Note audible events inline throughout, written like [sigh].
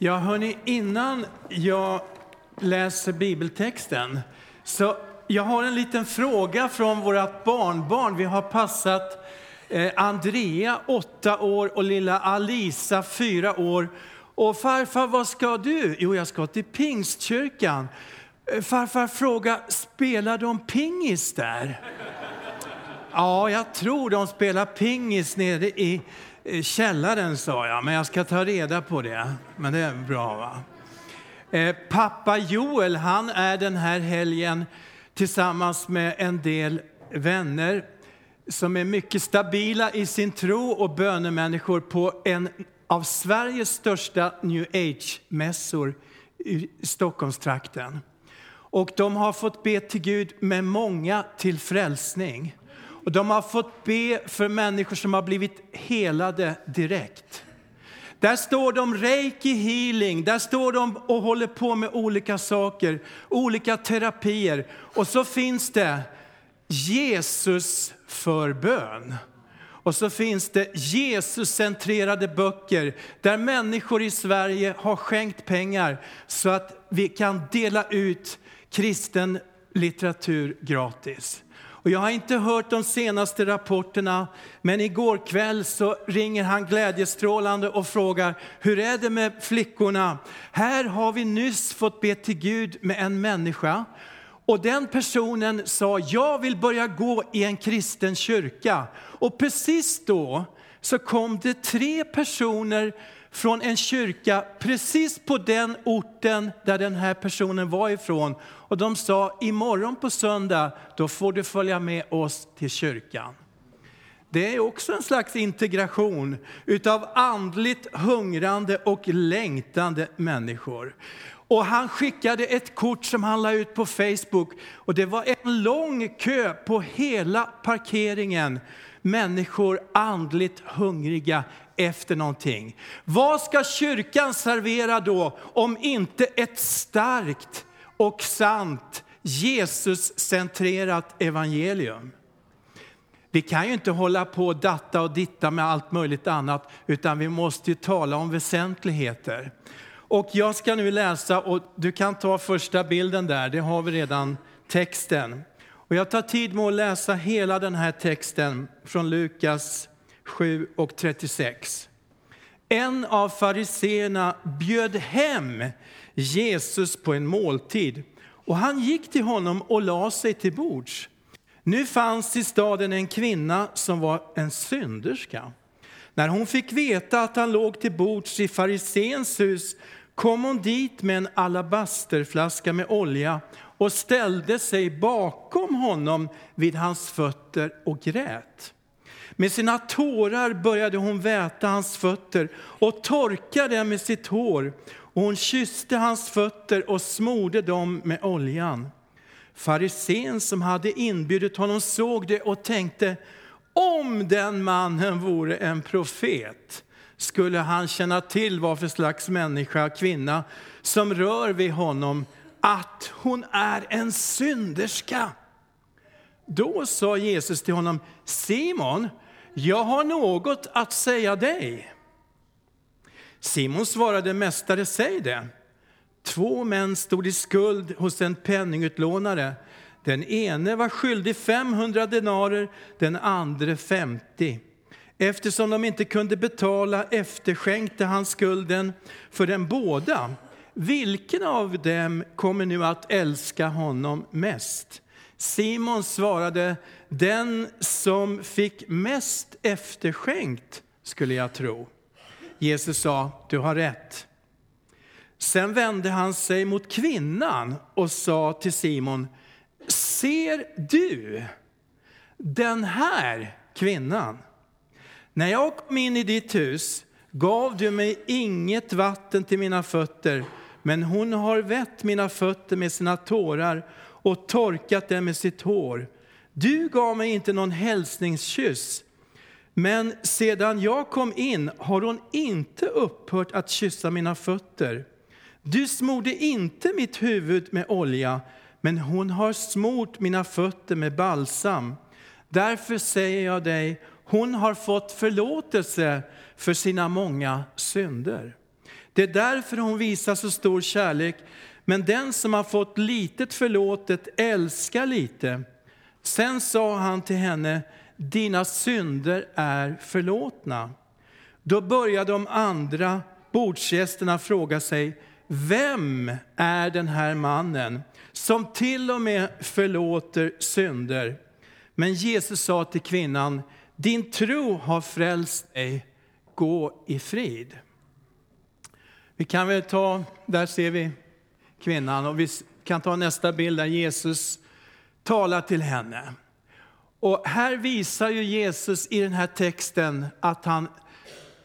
Ja, hörni, innan jag läser bibeltexten så jag har en liten fråga från vårt barnbarn. Vi har passat eh, Andrea, åtta år, och lilla Alisa, fyra år. Och farfar, vad ska du? Jo, jag ska till Pingstkyrkan. Eh, farfar fråga, spelar de pingis där? Ja, jag tror de spelar pingis nere i Eh, källaren, sa jag, men jag ska ta reda på det. Men det är bra, va? Eh, pappa Joel, han är den här helgen tillsammans med en del vänner som är mycket stabila i sin tro och bönemänniskor på en av Sveriges största new age-mässor i Stockholmstrakten. Och de har fått be till Gud med många till frälsning. Och de har fått be för människor som har blivit helade direkt. Där står de reiki healing, där står de och håller på med olika saker, olika terapier. Och så finns det Jesus för bön. Och så finns det Jesuscentrerade böcker där människor i Sverige har skänkt pengar så att vi kan dela ut kristen litteratur gratis. Och jag har inte hört de senaste rapporterna, men igår kväll så ringer han glädjestrålande och frågar hur är det med flickorna? Här har vi nyss fått be till Gud med en människa och den personen sa, jag vill börja gå i en kristen kyrka. Och precis då så kom det tre personer från en kyrka precis på den orten där den här personen var ifrån. Och de sa, imorgon på söndag, då får du följa med oss till kyrkan. Det är också en slags integration utav andligt hungrande och längtande människor. Och han skickade ett kort som han la ut på Facebook och det var en lång kö på hela parkeringen. Människor andligt hungriga efter någonting. Vad ska kyrkan servera då om inte ett starkt och sant Jesus-centrerat evangelium? Vi kan ju inte hålla på och datta och ditta med allt möjligt annat, utan vi måste ju tala om väsentligheter. Och jag ska nu läsa, och du kan ta första bilden där, det har vi redan texten. Och jag tar tid med att läsa hela den här texten från Lukas 7 och 36. En av fariseerna bjöd hem Jesus på en måltid och han gick till honom och la sig till bords. Nu fanns i staden en kvinna som var en synderska. När hon fick veta att han låg till bords i fariséns hus kom hon dit med en alabasterflaska med olja och ställde sig bakom honom vid hans fötter och grät. Med sina tårar började hon väta hans fötter och torka dem med sitt hår. Och hon kysste hans fötter och smorde dem med oljan. Farisén som hade inbjudit honom såg det och tänkte, om den mannen vore en profet skulle han känna till vad för slags människa, kvinna, som rör vid honom, att hon är en synderska. Då sa Jesus till honom, Simon, jag har något att säga dig. Simon svarade, Mästare, säg det. Två män stod i skuld hos en penningutlånare. Den ene var skyldig 500 denarer, den andra 50. Eftersom de inte kunde betala efterskänkte han skulden för dem båda. Vilken av dem kommer nu att älska honom mest? Simon svarade, den som fick mest efterskänkt skulle jag tro. Jesus sa, du har rätt. Sen vände han sig mot kvinnan och sa till Simon, ser du den här kvinnan? När jag kom in i ditt hus gav du mig inget vatten till mina fötter, men hon har vätt mina fötter med sina tårar och torkat den med sitt hår. Du gav mig inte någon hälsningskyss, men sedan jag kom in har hon inte upphört att kyssa mina fötter. Du smorde inte mitt huvud med olja, men hon har smort mina fötter med balsam. Därför säger jag dig, hon har fått förlåtelse för sina många synder. Det är därför hon visar så stor kärlek. Men den som har fått litet förlåtet älskar lite. Sen sa han till henne, dina synder är förlåtna. Då började de andra bordsgästerna fråga sig, vem är den här mannen som till och med förlåter synder? Men Jesus sa till kvinnan, din tro har frälst dig, gå i frid. Vi kan väl ta, där ser vi kvinnan och vi kan ta nästa bild där Jesus talar till henne. Och här visar ju Jesus i den här texten att han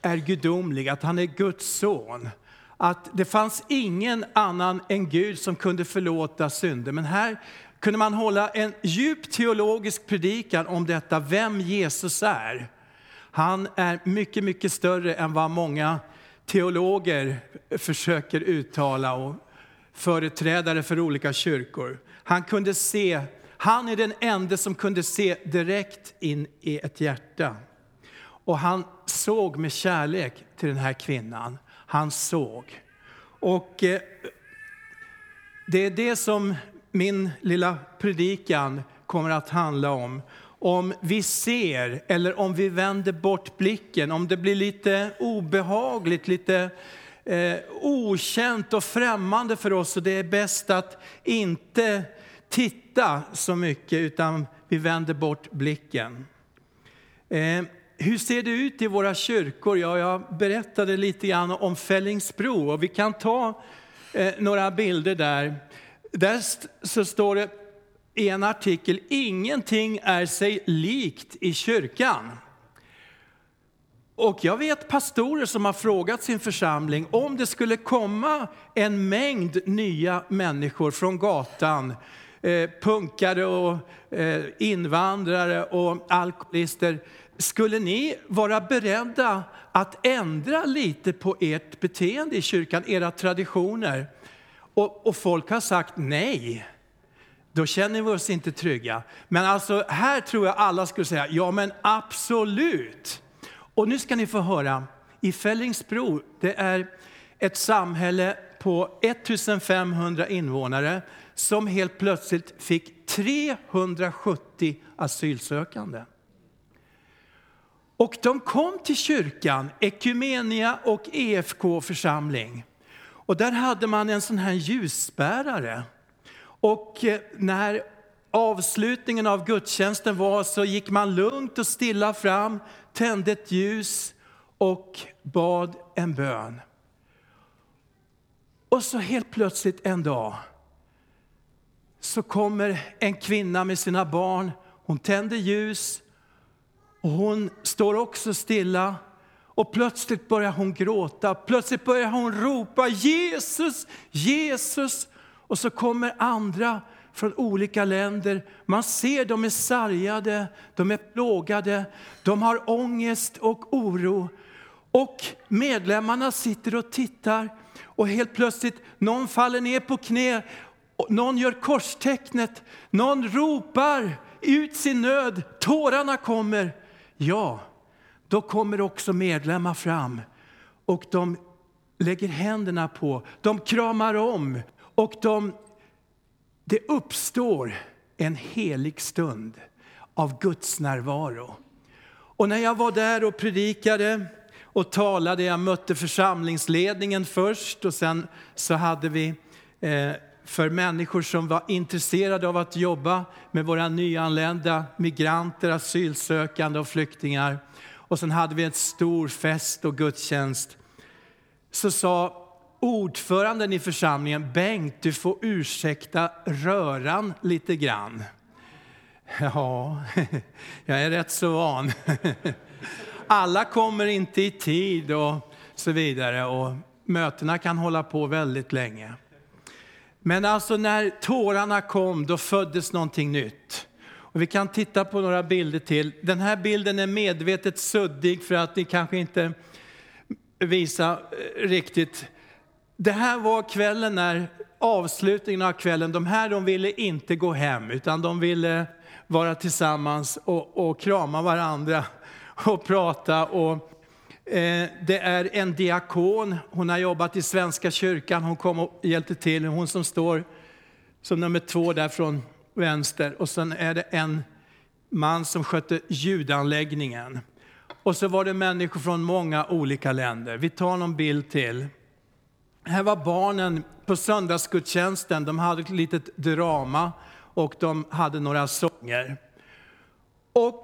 är gudomlig, att han är Guds son. Att det fanns ingen annan än Gud som kunde förlåta synder. Men här kunde man hålla en djup teologisk predikan om detta, vem Jesus är. Han är mycket, mycket större än vad många teologer försöker uttala och företrädare för olika kyrkor. Han kunde se, han är den enda som kunde se direkt in i ett hjärta. Och han såg med kärlek till den här kvinnan. Han såg. Och eh, det är det som min lilla predikan kommer att handla om. Om vi ser eller om vi vänder bort blicken, om det blir lite obehagligt, lite eh, okänt och främmande för oss och det är bäst att inte titta så mycket utan vi vänder bort blicken. Eh, hur ser det ut i våra kyrkor? Ja, jag berättade lite grann om Fällingsbro och vi kan ta eh, några bilder där. Där så står det i en artikel, ingenting är sig likt i kyrkan. Och jag vet pastorer som har frågat sin församling om det skulle komma en mängd nya människor från gatan, eh, punkare och eh, invandrare och alkoholister. Skulle ni vara beredda att ändra lite på ert beteende i kyrkan, era traditioner? Och, och folk har sagt nej. Då känner vi oss inte trygga. Men alltså här tror jag alla skulle säga, ja men absolut. Och nu ska ni få höra, i Fällingsbro, det är ett samhälle på 1500 invånare som helt plötsligt fick 370 asylsökande. Och de kom till kyrkan, Ekumenia och EFK församling. Och där hade man en sån här ljusbärare. Och eh, när avslutningen av gudstjänsten var så gick man lugnt och stilla fram, tände ett ljus och bad en bön. Och så helt plötsligt en dag så kommer en kvinna med sina barn. Hon tänder ljus och hon står också stilla. Och plötsligt börjar hon gråta, plötsligt börjar hon ropa Jesus, Jesus. Och så kommer andra från olika länder. Man ser de är sargade, de är plågade, de har ångest och oro. Och medlemmarna sitter och tittar och helt plötsligt någon faller ner på knä, någon gör korstecknet, någon ropar ut sin nöd, tårarna kommer. Ja, då kommer också medlemmar fram och de lägger händerna på, de kramar om och de, det uppstår en helig stund av Guds närvaro. Och när jag var där och predikade och talade, jag mötte församlingsledningen först och sen så hade vi eh, för människor som var intresserade av att jobba med våra nyanlända migranter, asylsökande och flyktingar. Och sen hade vi en stor fest och gudstjänst. Så sa ordföranden i församlingen, Bengt, du får ursäkta röran lite grann. Ja, [laughs] jag är rätt så van. [laughs] Alla kommer inte i tid och så vidare och mötena kan hålla på väldigt länge. Men alltså när tårarna kom, då föddes någonting nytt. Och vi kan titta på några bilder till. Den här bilden är medvetet suddig för att ni kanske inte visar eh, riktigt. Det här var kvällen när avslutningen av kvällen, de här de ville inte gå hem utan de ville vara tillsammans och, och krama varandra och prata och Eh, det är en diakon, hon har jobbat i Svenska kyrkan, hon kom och hjälpte till, hon som står som nummer två där från vänster. Och sen är det en man som skötte ljudanläggningen. Och så var det människor från många olika länder. Vi tar någon bild till. Här var barnen på söndagsgudstjänsten, de hade ett litet drama och de hade några sånger. Och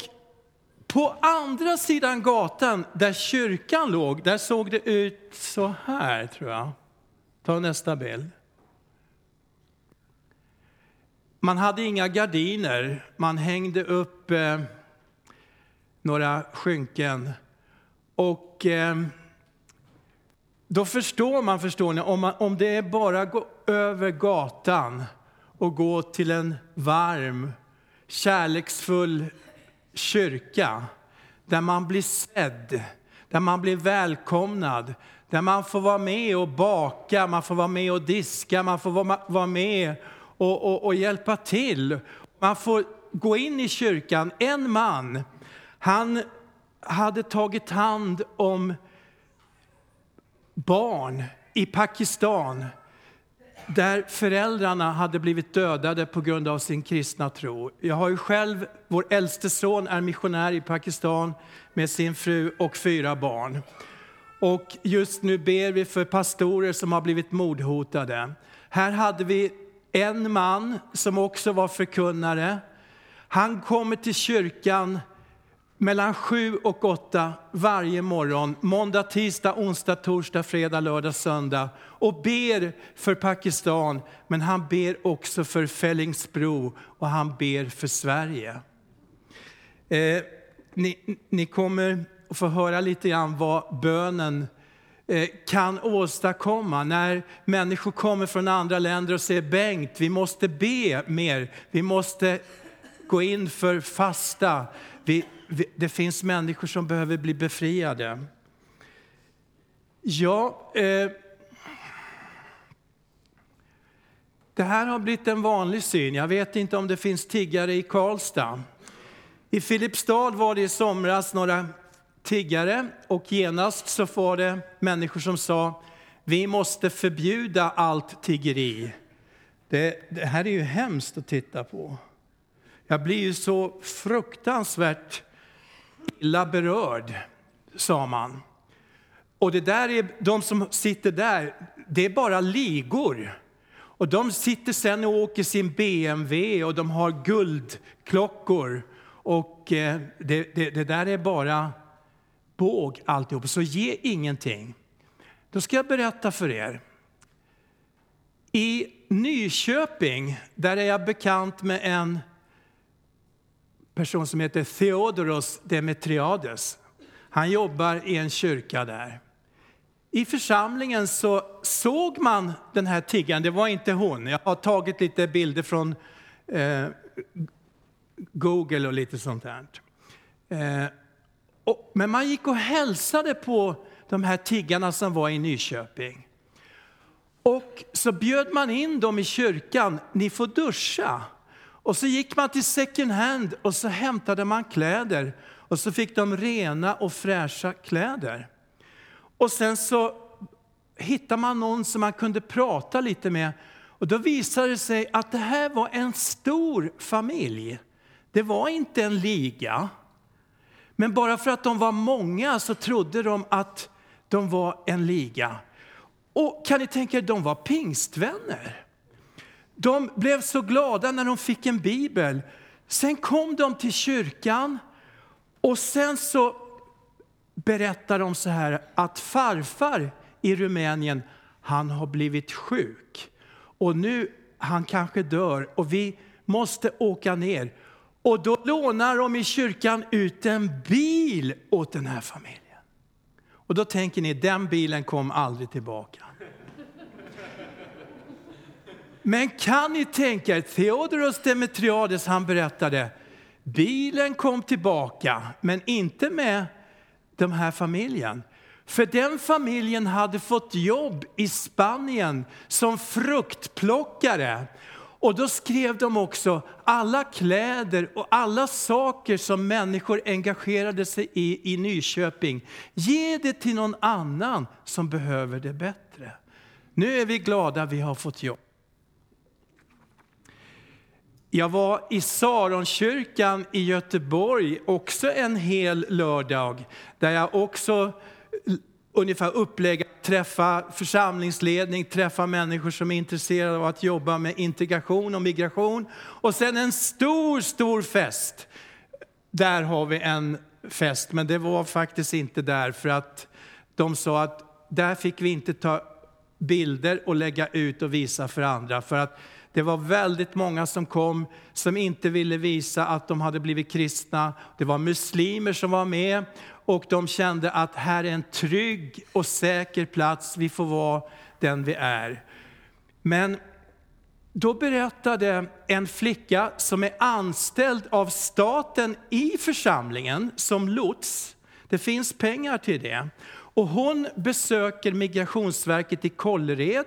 på andra sidan gatan där kyrkan låg, där såg det ut så här tror jag. Ta nästa bild. Man hade inga gardiner, man hängde upp eh, några skynken. Och eh, då förstår man, förstår ni, om, man, om det är bara att gå över gatan och gå till en varm, kärleksfull kyrka där man blir sedd, där man blir välkomnad, där man får vara med och baka, man får vara med och diska, man får vara, vara med och, och, och hjälpa till. Man får gå in i kyrkan. En man, han hade tagit hand om barn i Pakistan där föräldrarna hade blivit dödade på grund av sin kristna tro. Jag har ju själv, vår äldste son är missionär i Pakistan med sin fru och fyra barn. Och just nu ber vi för pastorer som har blivit mordhotade. Här hade vi en man som också var förkunnare. Han kommer till kyrkan mellan 7 och 8 varje morgon, måndag, tisdag, onsdag, torsdag, fredag, lördag, söndag och ber för Pakistan, men han ber också för Fellingsbro och han ber för Sverige. Eh, ni, ni kommer att få höra lite grann vad bönen eh, kan åstadkomma när människor kommer från andra länder och säger Bengt, vi måste be mer, vi måste gå in för fasta. Vi, det finns människor som behöver bli befriade. Ja, eh, det här har blivit en vanlig syn. Jag vet inte om det finns tiggare i Karlstad. I Filipstad var det i somras några tiggare och genast så var det människor som sa vi måste förbjuda allt tiggeri. Det, det här är ju hemskt att titta på. Jag blir ju så fruktansvärt illa berörd, sa man. Och det där är, de som sitter där, det är bara ligor. Och de sitter sen och åker sin BMW och de har guldklockor. Och eh, det, det, det där är bara båg alltihop, så ge ingenting. Då ska jag berätta för er. I Nyköping, där är jag bekant med en person som heter Theodoros Demetriades. Han jobbar i en kyrka där. I församlingen så såg man den här tiggaren, det var inte hon. Jag har tagit lite bilder från eh, Google och lite sånt där. Eh, och, men man gick och hälsade på de här tiggarna som var i Nyköping. Och så bjöd man in dem i kyrkan, ni får duscha. Och så gick man till second hand och så hämtade man kläder. Och så fick de rena och fräscha kläder. Och sen så hittade man någon som man kunde prata lite med. Och då visade det sig att det här var en stor familj. Det var inte en liga. Men bara för att de var många så trodde de att de var en liga. Och kan ni tänka er, de var pingstvänner. De blev så glada när de fick en bibel. Sen kom de till kyrkan och sen så berättar de så här att farfar i Rumänien, han har blivit sjuk. Och nu, han kanske dör och vi måste åka ner. Och då lånar de i kyrkan ut en bil åt den här familjen. Och då tänker ni, den bilen kom aldrig tillbaka. Men kan ni tänka er, Theodoros Demetriades han berättade, bilen kom tillbaka, men inte med den här familjen. För den familjen hade fått jobb i Spanien som fruktplockare. Och då skrev de också alla kläder och alla saker som människor engagerade sig i i Nyköping. Ge det till någon annan som behöver det bättre. Nu är vi glada vi har fått jobb. Jag var i Saronkyrkan i Göteborg också en hel lördag, där jag också ungefär upplägg att träffa församlingsledning, träffa människor som är intresserade av att jobba med integration och migration. Och sen en stor, stor fest. Där har vi en fest, men det var faktiskt inte där för att de sa att där fick vi inte ta bilder och lägga ut och visa för andra. För att det var väldigt många som kom som inte ville visa att de hade blivit kristna. Det var muslimer som var med och de kände att här är en trygg och säker plats, vi får vara den vi är. Men då berättade en flicka som är anställd av staten i församlingen som lots, det finns pengar till det. Och hon besöker Migrationsverket i Kållered,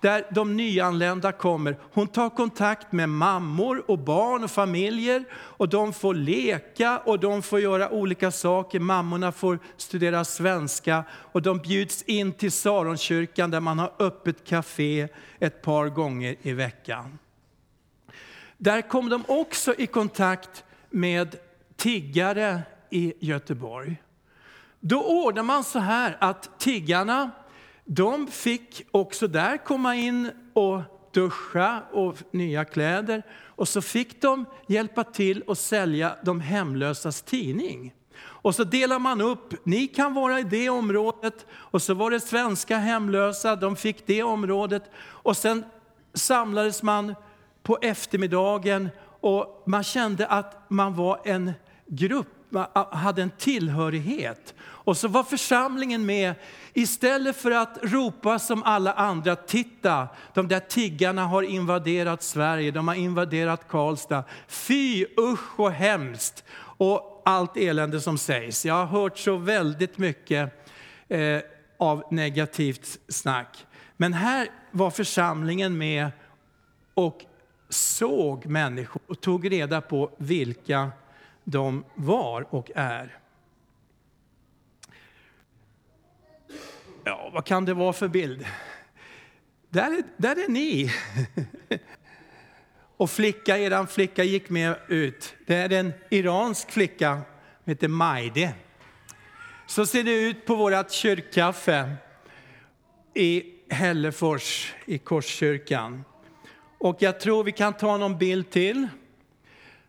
där de nyanlända kommer. Hon tar kontakt med mammor och barn och familjer och de får leka och de får göra olika saker. Mammorna får studera svenska och de bjuds in till Saronkyrkan där man har öppet café ett par gånger i veckan. Där kom de också i kontakt med tiggare i Göteborg. Då ordnar man så här att tiggarna, de fick också där komma in och duscha och nya kläder. Och så fick de hjälpa till att sälja de hemlösas tidning. Och så delar man upp, ni kan vara i det området. Och så var det svenska hemlösa, de fick det området. Och sen samlades man på eftermiddagen och man kände att man var en grupp, hade en tillhörighet. Och så var församlingen med, istället för att ropa som alla andra, titta, de där tiggarna har invaderat Sverige, de har invaderat Karlstad. Fy, usch och hemskt! Och allt elände som sägs. Jag har hört så väldigt mycket eh, av negativt snack. Men här var församlingen med och såg människor och tog reda på vilka de var och är. Ja, vad kan det vara för bild? Där är, där är ni. [laughs] Och flicka, eran flicka gick med ut. Det är en iransk flicka, som heter Majde. Så ser det ut på vårt kyrkkaffe i Hällefors i Korskyrkan. Och jag tror vi kan ta någon bild till.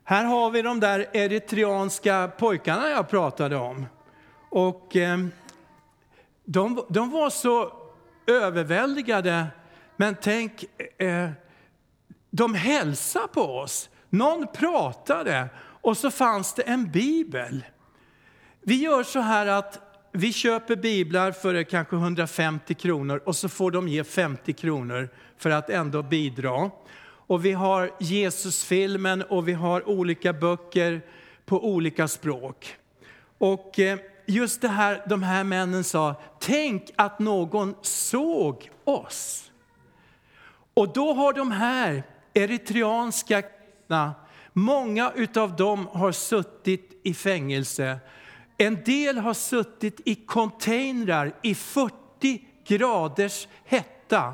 Här har vi de där eritreanska pojkarna jag pratade om. Och eh, de, de var så överväldigade, men tänk, eh, eh, de hälsade på oss. Någon pratade och så fanns det en bibel. Vi gör så här att vi köper biblar för eh, kanske 150 kronor och så får de ge 50 kronor för att ändå bidra. Och vi har Jesusfilmen och vi har olika böcker på olika språk. Och eh, just det här, de här männen sa, tänk att någon såg oss. Och då har de här eritreanska kristna, många utav dem har suttit i fängelse. En del har suttit i containrar i 40 graders hetta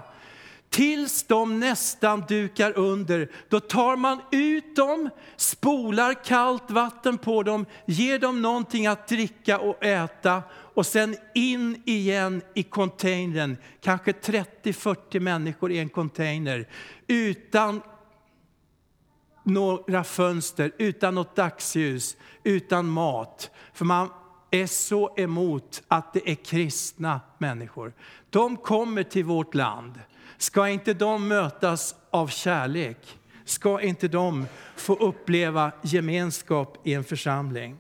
tills de nästan dukar under. Då tar man ut dem, spolar kallt vatten på dem, ger dem någonting att dricka och äta och sen in igen i containern. Kanske 30-40 människor i en container utan några fönster, utan något dagsljus, utan mat. För man är så emot att det är kristna människor. De kommer till vårt land. Ska inte de mötas av kärlek? Ska inte de få uppleva gemenskap i en församling?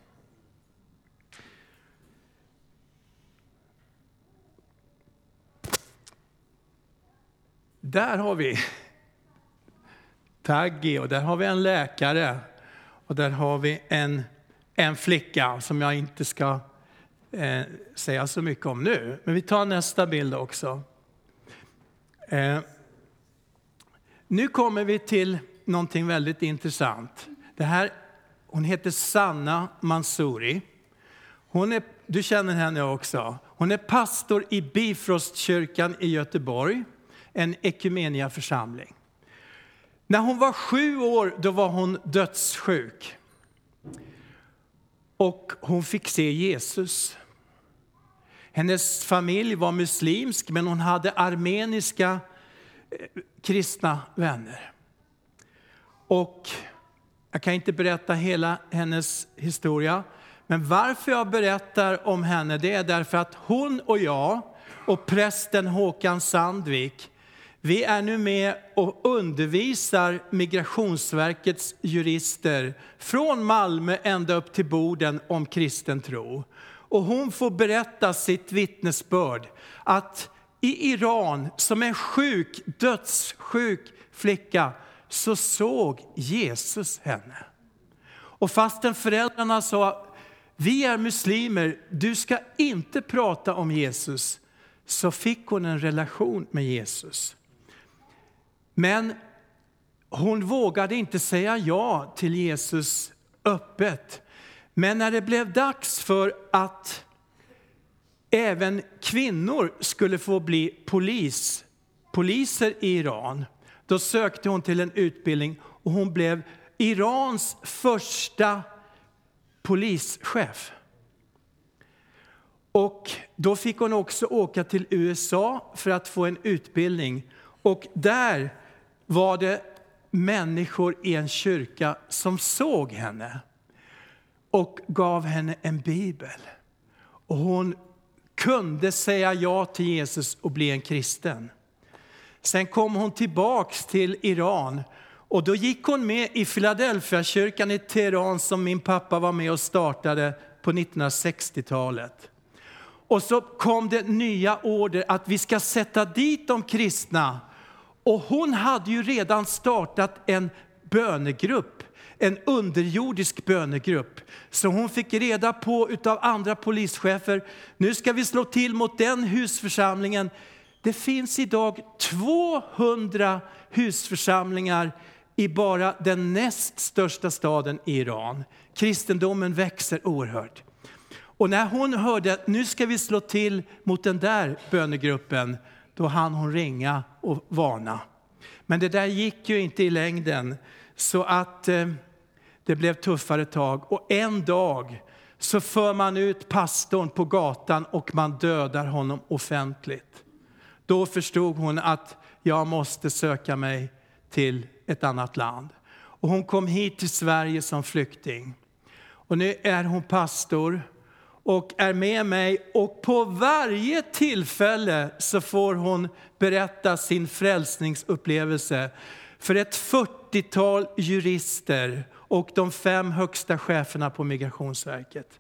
Där har vi Taggi och där har vi en läkare och där har vi en, en flicka som jag inte ska eh, säga så mycket om nu. Men vi tar nästa bild också. Eh, nu kommer vi till någonting väldigt intressant. Det här, hon heter Sanna Mansouri. Hon är, du känner henne också. Hon är pastor i Bifrostkyrkan i Göteborg, en församling. När hon var sju år då var hon dödssjuk. Och hon fick se Jesus. Hennes familj var muslimsk, men hon hade armeniska eh, kristna vänner. Och jag kan inte berätta hela hennes historia, men varför jag berättar om henne det är därför att hon och jag och prästen Håkan Sandvik, vi är nu med och undervisar Migrationsverkets jurister från Malmö ända upp till Boden om kristen tro. Och hon får berätta sitt vittnesbörd att i Iran, som en sjuk, dödssjuk flicka, så såg Jesus henne. Och fastän föräldrarna sa, vi är muslimer, du ska inte prata om Jesus, så fick hon en relation med Jesus. Men hon vågade inte säga ja till Jesus öppet. Men när det blev dags för att även kvinnor skulle få bli polis, poliser i Iran, då sökte hon till en utbildning och hon blev Irans första polischef. Och då fick hon också åka till USA för att få en utbildning. Och där var det människor i en kyrka som såg henne och gav henne en bibel. Och hon kunde säga ja till Jesus och bli en kristen. Sen kom hon tillbaks till Iran och då gick hon med i Philadelphia-kyrkan i Teheran som min pappa var med och startade på 1960-talet. Och så kom det nya order att vi ska sätta dit de kristna. Och hon hade ju redan startat en bönegrupp, en underjordisk bönegrupp. Så hon fick reda på av andra polischefer, nu ska vi slå till mot den husförsamlingen. Det finns idag 200 husförsamlingar i bara den näst största staden i Iran. Kristendomen växer oerhört. Och när hon hörde att nu ska vi slå till mot den där bönegruppen, då hann hon ringa och varna. Men det där gick ju inte i längden, så att eh, det blev tuffare tag. Och en dag så för man ut pastorn på gatan och man dödar honom offentligt. Då förstod hon att jag måste söka mig till ett annat land. Och hon kom hit till Sverige som flykting. Och nu är hon pastor och är med mig och på varje tillfälle så får hon berätta sin frälsningsupplevelse för ett 40-tal jurister och de fem högsta cheferna på Migrationsverket.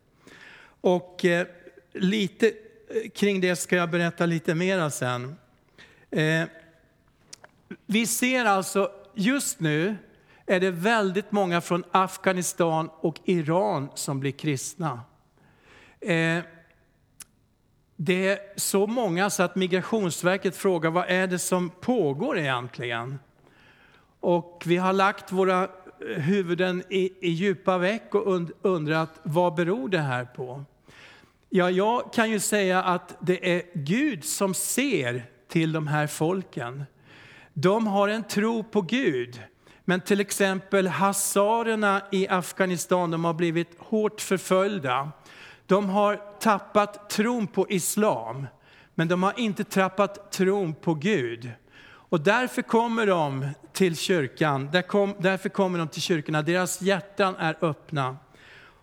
Och eh, lite eh, kring det ska jag berätta lite mera sen. Eh, vi ser alltså just nu är det väldigt många från Afghanistan och Iran som blir kristna. Eh, det är så många så att Migrationsverket frågar vad är det som pågår egentligen? Och vi har lagt våra huvuden i, i djupa veck och undrat vad beror det här på? Ja, jag kan ju säga att det är Gud som ser till de här folken. De har en tro på Gud. Men till exempel hazarerna i Afghanistan, de har blivit hårt förföljda. De har tappat tron på islam, men de har inte tappat tron på Gud. Och därför kommer de till kyrkan, därför kommer de till kyrkorna. Deras hjärtan är öppna.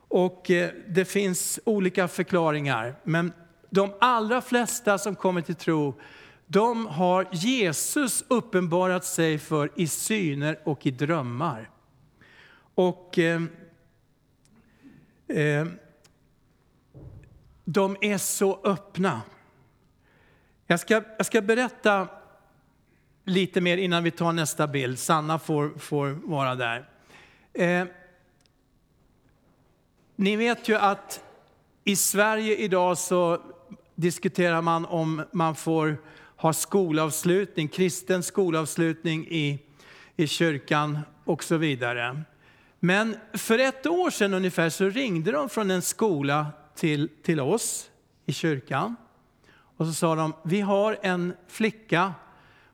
Och eh, det finns olika förklaringar, men de allra flesta som kommer till tro, de har Jesus uppenbarat sig för i syner och i drömmar. Och eh, eh, de är så öppna. Jag ska, jag ska berätta lite mer innan vi tar nästa bild. Sanna får, får vara där. Eh, ni vet ju att i Sverige idag så diskuterar man om man får ha skolavslutning, kristen skolavslutning i, i kyrkan och så vidare. Men för ett år sedan ungefär så ringde de från en skola till, till oss i kyrkan. Och så sa de, vi har en flicka,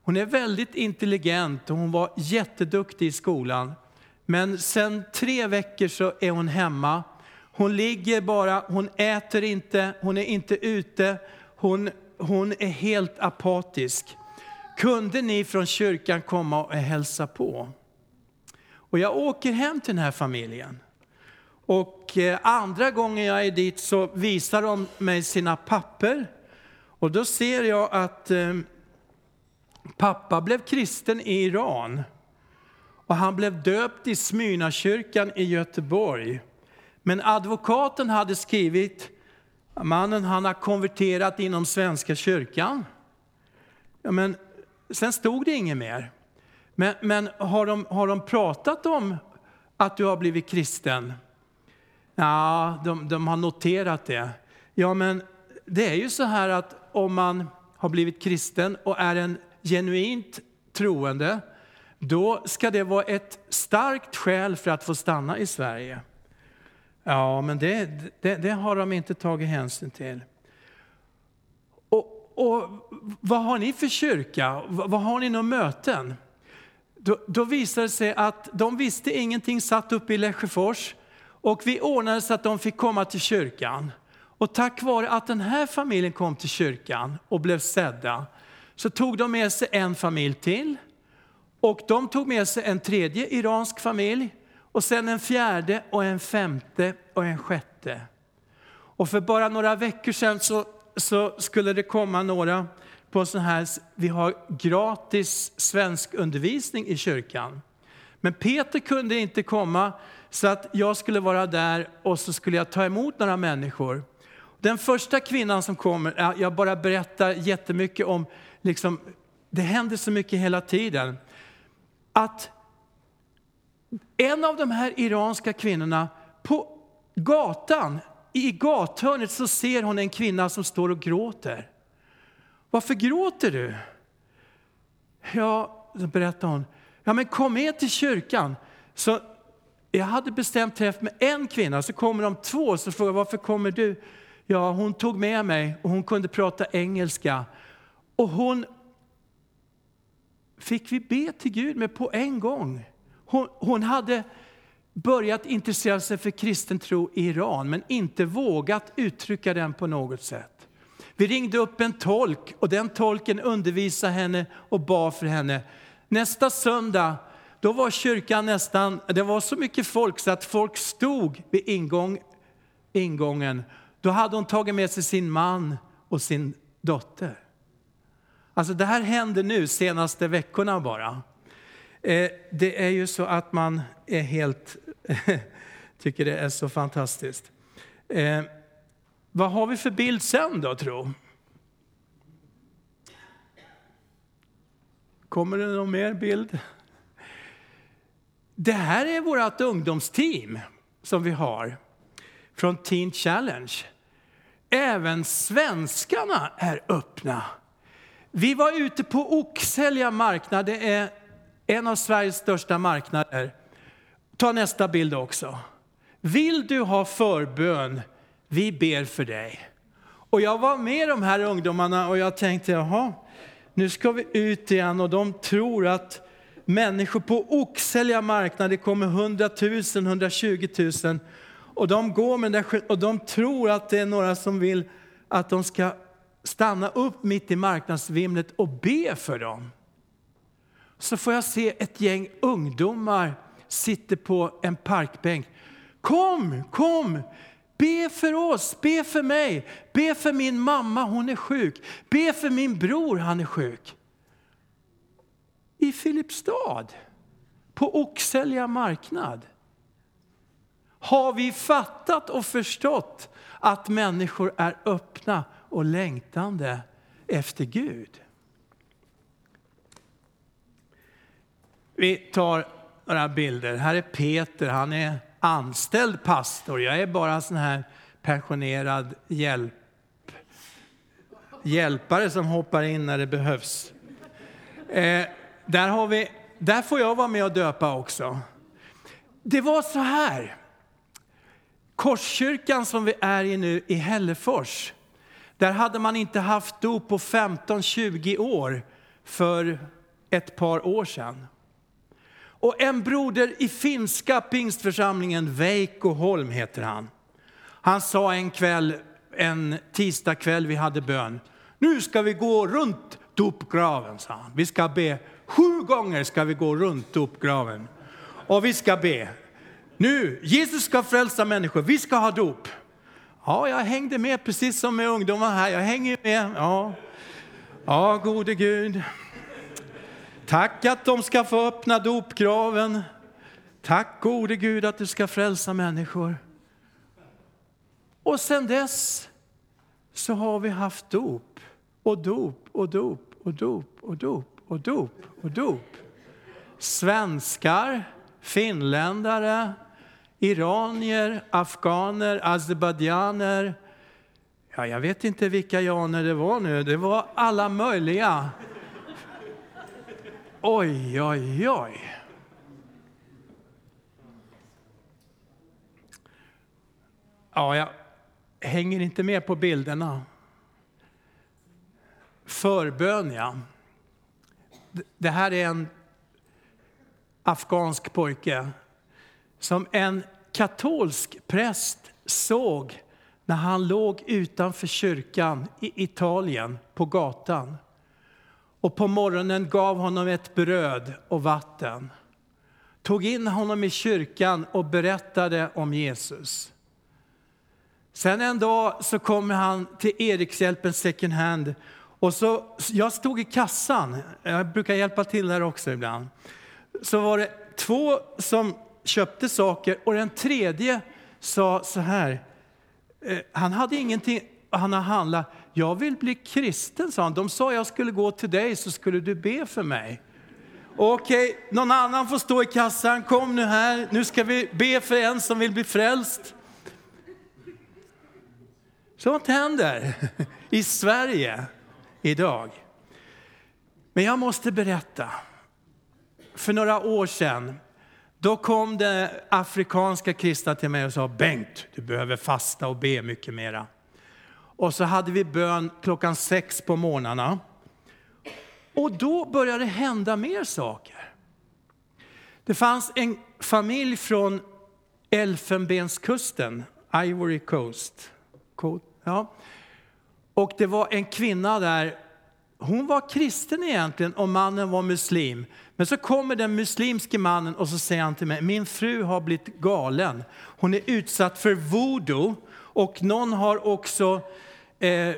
hon är väldigt intelligent och hon var jätteduktig i skolan. Men sen tre veckor så är hon hemma. Hon ligger bara, hon äter inte, hon är inte ute, hon, hon är helt apatisk. Kunde ni från kyrkan komma och hälsa på? Och jag åker hem till den här familjen. Och eh, andra gången jag är dit så visar de mig sina papper. Och då ser jag att eh, pappa blev kristen i Iran. Och han blev döpt i Smyrnakyrkan i Göteborg. Men advokaten hade skrivit, mannen han har konverterat inom Svenska kyrkan. Ja, men sen stod det inget mer. Men, men har, de, har de pratat om att du har blivit kristen? Ja, de, de har noterat det. Ja, men det är ju så här att om man har blivit kristen och är en genuint troende, då ska det vara ett starkt skäl för att få stanna i Sverige. Ja, men det, det, det har de inte tagit hänsyn till. Och, och vad har ni för kyrka? Vad, vad har ni några möten? Då, då visade det sig att de visste ingenting, satt uppe i Lesjöfors. Och vi ordnade så att de fick komma till kyrkan. Och tack vare att den här familjen kom till kyrkan och blev sedda, så tog de med sig en familj till. Och de tog med sig en tredje iransk familj, och sen en fjärde och en femte och en sjätte. Och för bara några veckor sedan så, så skulle det komma några på sån här, vi har gratis svensk undervisning i kyrkan. Men Peter kunde inte komma så att jag skulle vara där och så skulle jag ta emot några människor. Den första kvinnan som kommer, jag bara berättar jättemycket om, liksom, det händer så mycket hela tiden. Att en av de här iranska kvinnorna, på gatan, i gathörnet så ser hon en kvinna som står och gråter. Varför gråter du? Ja, så berättar hon. Ja, men kom med till kyrkan. Så jag hade bestämt träff med en kvinna, så kommer de två. Så frågar jag, varför kommer du? Ja, hon tog med mig och hon kunde prata engelska. Och hon fick vi be till Gud med på en gång. Hon, hon hade börjat intressera sig för kristen tro i Iran, men inte vågat uttrycka den på något sätt. Vi ringde upp en tolk och den tolken undervisade henne och bad för henne. Nästa söndag då var kyrkan nästan, det var så mycket folk så att folk stod vid ingång, ingången. Då hade hon tagit med sig sin man och sin dotter. Alltså det här händer nu, senaste veckorna bara. Eh, det är ju så att man är helt, [laughs] tycker det är så fantastiskt. Eh, vad har vi för bild sen då, tro? Kommer det någon mer bild? Det här är vårt ungdomsteam som vi har från Teen Challenge. Även svenskarna är öppna. Vi var ute på Oxhälja marknad, det är en av Sveriges största marknader. Ta nästa bild också. Vill du ha förbön vi ber för dig. Och jag var med de här ungdomarna och jag tänkte, jaha, nu ska vi ut igen och de tror att människor på Oxhälja marknad, det kommer 100 000, 120 000 och de går med det och de tror att det är några som vill att de ska stanna upp mitt i marknadsvimlet och be för dem. Så får jag se ett gäng ungdomar sitter på en parkbänk. Kom, kom, Be för oss, be för mig, be för min mamma, hon är sjuk. Be för min bror, han är sjuk. I Filipstad, på Oxälja marknad. Har vi fattat och förstått att människor är öppna och längtande efter Gud? Vi tar några bilder. Här är Peter, han är anställd pastor. Jag är bara en sån här pensionerad hjälp, hjälpare som hoppar in när det behövs. Eh, där har vi där får jag vara med och döpa också. Det var så här. Korskyrkan som vi är i nu i Hällefors, där hade man inte haft dop på 15-20 år för ett par år sedan. Och en broder i finska pingstförsamlingen, Veikko Holm heter han. Han sa en kväll, en tisdagkväll vi hade bön, nu ska vi gå runt dopgraven, sa han. Vi ska be, sju gånger ska vi gå runt dopgraven. Och vi ska be, nu, Jesus ska frälsa människor, vi ska ha dop. Ja, jag hängde med precis som med ungdomar här, jag hänger med. Ja, ja gode Gud. Tack att de ska få öppna dopgraven. Tack gode Gud att du ska frälsa människor. Och sen dess så har vi haft dop och dop och dop och dop och dop och dop och dop. Svenskar, finländare, iranier, afghaner, azerbajdzjaner. Ja, jag vet inte vilka janer det var nu. Det var alla möjliga. Oj, oj, oj. Ja, jag hänger inte med på bilderna. Förbön, ja. Det här är en afghansk pojke som en katolsk präst såg när han låg utanför kyrkan i Italien på gatan. Och på morgonen gav honom ett bröd och vatten. Tog in honom i kyrkan och berättade om Jesus. Sen en dag så kommer han till Erikshjälpen second hand. Och så, jag stod i kassan, jag brukar hjälpa till där också ibland. Så var det två som köpte saker och den tredje sa så här, eh, han hade ingenting, han har handlat, jag vill bli kristen sa han, de sa jag skulle gå till dig så skulle du be för mig. Okej, någon annan får stå i kassan, kom nu här, nu ska vi be för en som vill bli frälst. Sånt händer [laughs] i Sverige idag. Men jag måste berätta. För några år sedan då kom det afrikanska kristna till mig och sa Bengt, du behöver fasta och be mycket mera. Och så hade vi bön klockan sex på morgnarna. Och då började det hända mer saker. Det fanns en familj från Elfenbenskusten, Ivory Coast. Ja. Och det var en kvinna där, hon var kristen egentligen och mannen var muslim. Men så kommer den muslimske mannen och så säger han till mig, min fru har blivit galen. Hon är utsatt för voodoo och någon har också eh,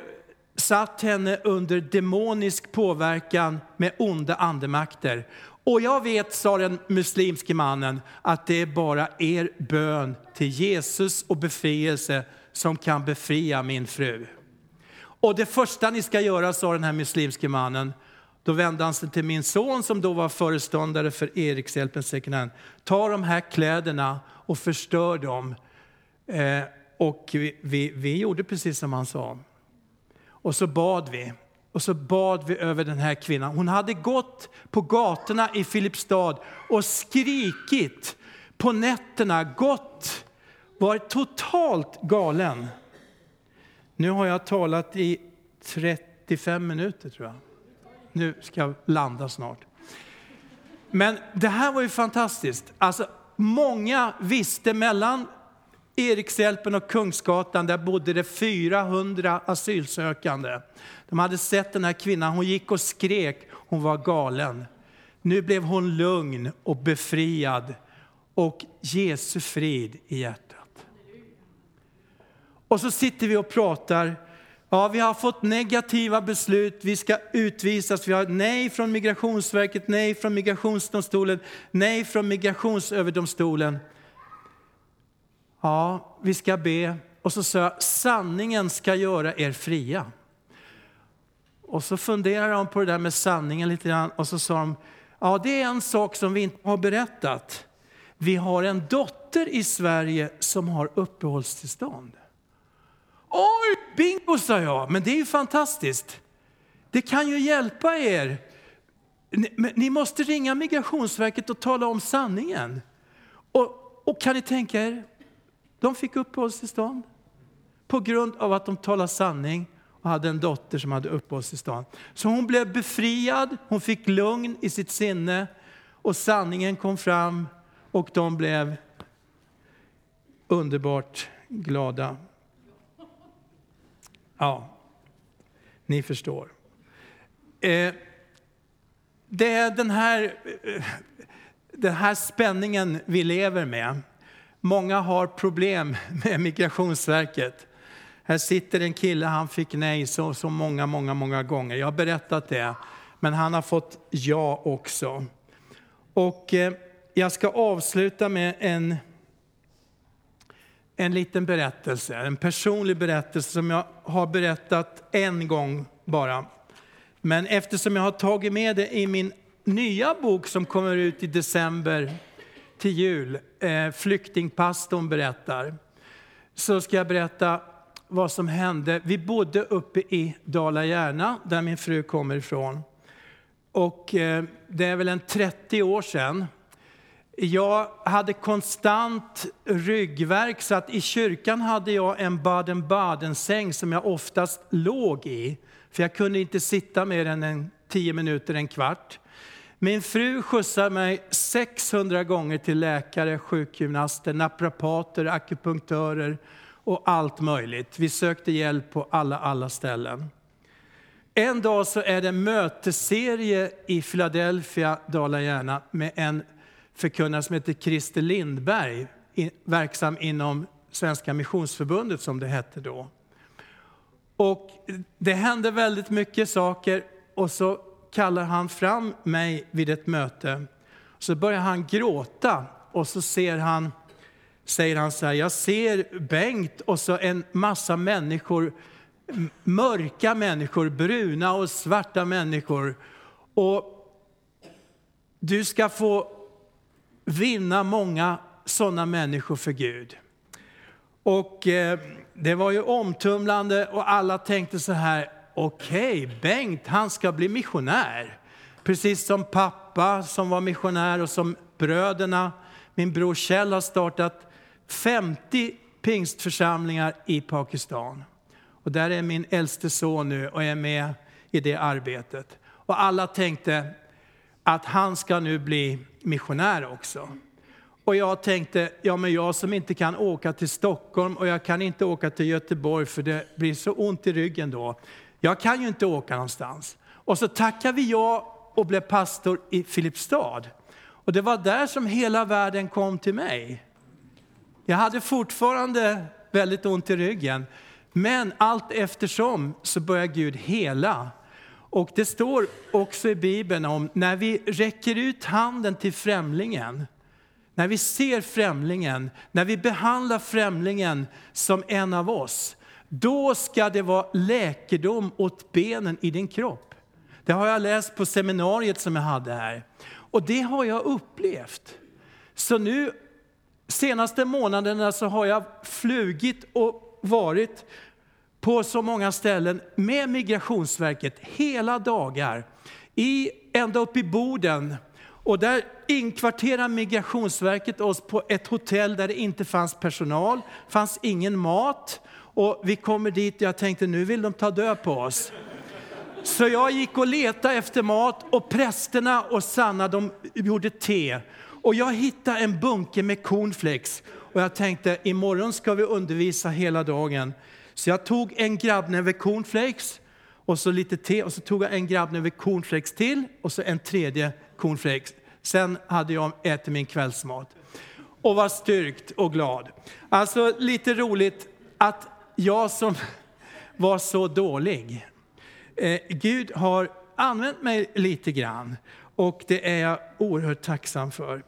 satt henne under demonisk påverkan med onda andemakter. Och jag vet, sa den muslimske mannen, att det är bara er bön till Jesus och befrielse som kan befria min fru. Och det första ni ska göra, sa den här muslimske mannen, då vände han sig till min son som då var föreståndare för Erikshjälpen second hand. Ta de här kläderna och förstör dem. Eh, och vi, vi, vi gjorde precis som han sa. Och så bad vi. Och så bad vi över den här kvinnan. Hon hade gått på gatorna i Filipstad och skrikit på nätterna, gått, varit totalt galen. Nu har jag talat i 35 minuter tror jag. Nu ska jag landa snart. Men det här var ju fantastiskt. Alltså, många visste mellan Erikshjälpen och Kungsgatan, där bodde det 400 asylsökande. De hade sett den här kvinnan, hon gick och skrek, hon var galen. Nu blev hon lugn och befriad och Jesu frid i hjärtat. Och så sitter vi och pratar. Ja, vi har fått negativa beslut, vi ska utvisas. Vi har nej från Migrationsverket, nej från Migrationsdomstolen, nej från Migrationsöverdomstolen. Ja, vi ska be. Och så sa jag, sanningen ska göra er fria. Och så funderade de på det där med sanningen lite grann och så sa de, ja det är en sak som vi inte har berättat. Vi har en dotter i Sverige som har uppehållstillstånd. Oj, bingo sa jag, men det är ju fantastiskt. Det kan ju hjälpa er ni, ni måste ringa Migrationsverket och tala om sanningen. Och, och kan ni tänka er, de fick uppehållstillstånd på grund av att de talade sanning och hade en dotter som hade uppehållstillstånd. Så hon blev befriad, hon fick lugn i sitt sinne och sanningen kom fram och de blev underbart glada. Ja, ni förstår. Eh, det är den här, eh, den här spänningen vi lever med. Många har problem med Migrationsverket. Här sitter en kille, han fick nej så, så många, många, många gånger. Jag har berättat det, men han har fått ja också. Och eh, jag ska avsluta med en, en liten berättelse, en personlig berättelse som jag har berättat en gång bara. Men eftersom jag har tagit med det i min nya bok som kommer ut i december till jul, eh, Flyktingpastorn berättar, så ska jag berätta vad som hände. Vi bodde uppe i Dala-Järna, där min fru kommer ifrån. Och eh, det är väl en 30 år sedan. Jag hade konstant ryggverk så att i kyrkan hade jag en Baden-Baden-säng som jag oftast låg i. För jag kunde inte sitta mer än en tio minuter, en kvart. Min fru skjutsade mig 600 gånger till läkare, sjukgymnaster, naprapater, akupunktörer och allt möjligt. Vi sökte hjälp på alla, alla ställen. En dag så är det mötesserie i Philadelphia, Dala-Järna, med en förkunnare som heter Christer Lindberg, verksam inom Svenska Missionsförbundet som det hette då. Och det hände väldigt mycket saker och så kallar han fram mig vid ett möte. Så börjar han gråta och så ser han, säger han så här, jag ser Bengt och så en massa människor, mörka människor, bruna och svarta människor. Och du ska få vinna många sådana människor för Gud. Och eh, det var ju omtumlande och alla tänkte så här, okej, okay, Bengt han ska bli missionär. Precis som pappa som var missionär och som bröderna. Min bror Kjell har startat 50 pingstförsamlingar i Pakistan. Och där är min äldste son nu och är med i det arbetet. Och alla tänkte att han ska nu bli missionär också. Och jag tänkte, ja men jag som inte kan åka till Stockholm och jag kan inte åka till Göteborg för det blir så ont i ryggen då. Jag kan ju inte åka någonstans. Och så tackade vi ja och blev pastor i Filipstad. Och det var där som hela världen kom till mig. Jag hade fortfarande väldigt ont i ryggen. Men allt eftersom så började Gud hela. Och det står också i Bibeln om när vi räcker ut handen till främlingen, när vi ser främlingen, när vi behandlar främlingen som en av oss, då ska det vara läkedom åt benen i din kropp. Det har jag läst på seminariet som jag hade här. Och det har jag upplevt. Så nu, senaste månaderna så har jag flugit och varit på så många ställen med Migrationsverket hela dagar. I, ända upp i Boden. Och där inkvarterade Migrationsverket oss på ett hotell där det inte fanns personal, fanns ingen mat. Och vi kommer dit och jag tänkte nu vill de ta död på oss. Så jag gick och letade efter mat och prästerna och Sanna de gjorde te. Och jag hittade en bunke med cornflakes och jag tänkte imorgon ska vi undervisa hela dagen. Så jag tog en grabbnäve cornflakes och så lite te och så tog jag en grabbnäve cornflakes till och så en tredje cornflakes. Sen hade jag ätit min kvällsmat och var styrkt och glad. Alltså lite roligt att jag som [laughs] var så dålig, eh, Gud har använt mig lite grann och det är jag oerhört tacksam för.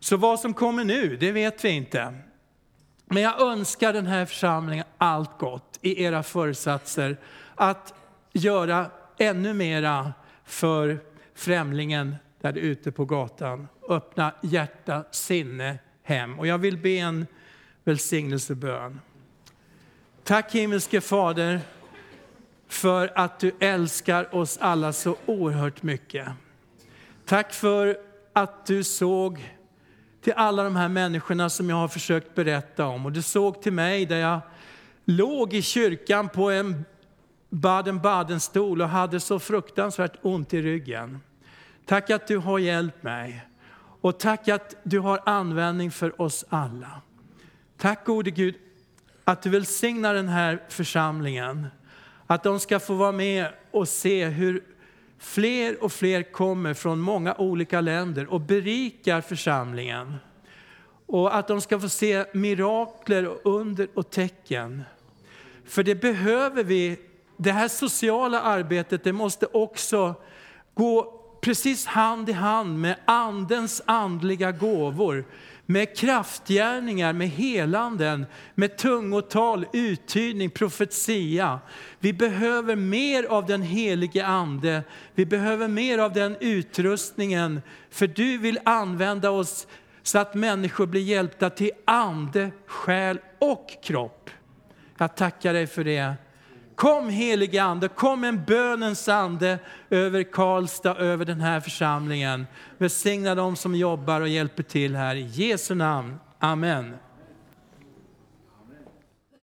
Så vad som kommer nu, det vet vi inte. Men jag önskar den här församlingen allt gott i era föresatser att göra ännu mera för främlingen där ute på gatan. Öppna hjärta, sinne, hem. Och jag vill be en välsignelsebön. Tack himmelske Fader för att du älskar oss alla så oerhört mycket. Tack för att du såg till alla de här människorna som jag har försökt berätta om. Och du såg till mig där jag låg i kyrkan på en Baden-Baden-stol och hade så fruktansvärt ont i ryggen. Tack att du har hjälpt mig. Och tack att du har användning för oss alla. Tack gode Gud att du välsignar den här församlingen. Att de ska få vara med och se hur fler och fler kommer från många olika länder och berikar församlingen. Och att de ska få se mirakler och under och tecken. För det behöver vi. Det här sociala arbetet det måste också gå precis hand i hand med andens andliga gåvor med kraftgärningar, med helanden, med tungotal, uttydning, profetia. Vi behöver mer av den helige ande. Vi behöver mer av den utrustningen. För du vill använda oss så att människor blir hjälpta till ande, själ och kropp. Jag tackar dig för det. Kom helige Ande, kom en bönens ande över Karlstad, över den här församlingen. Välsigna dem som jobbar och hjälper till här. I Jesu namn. Amen.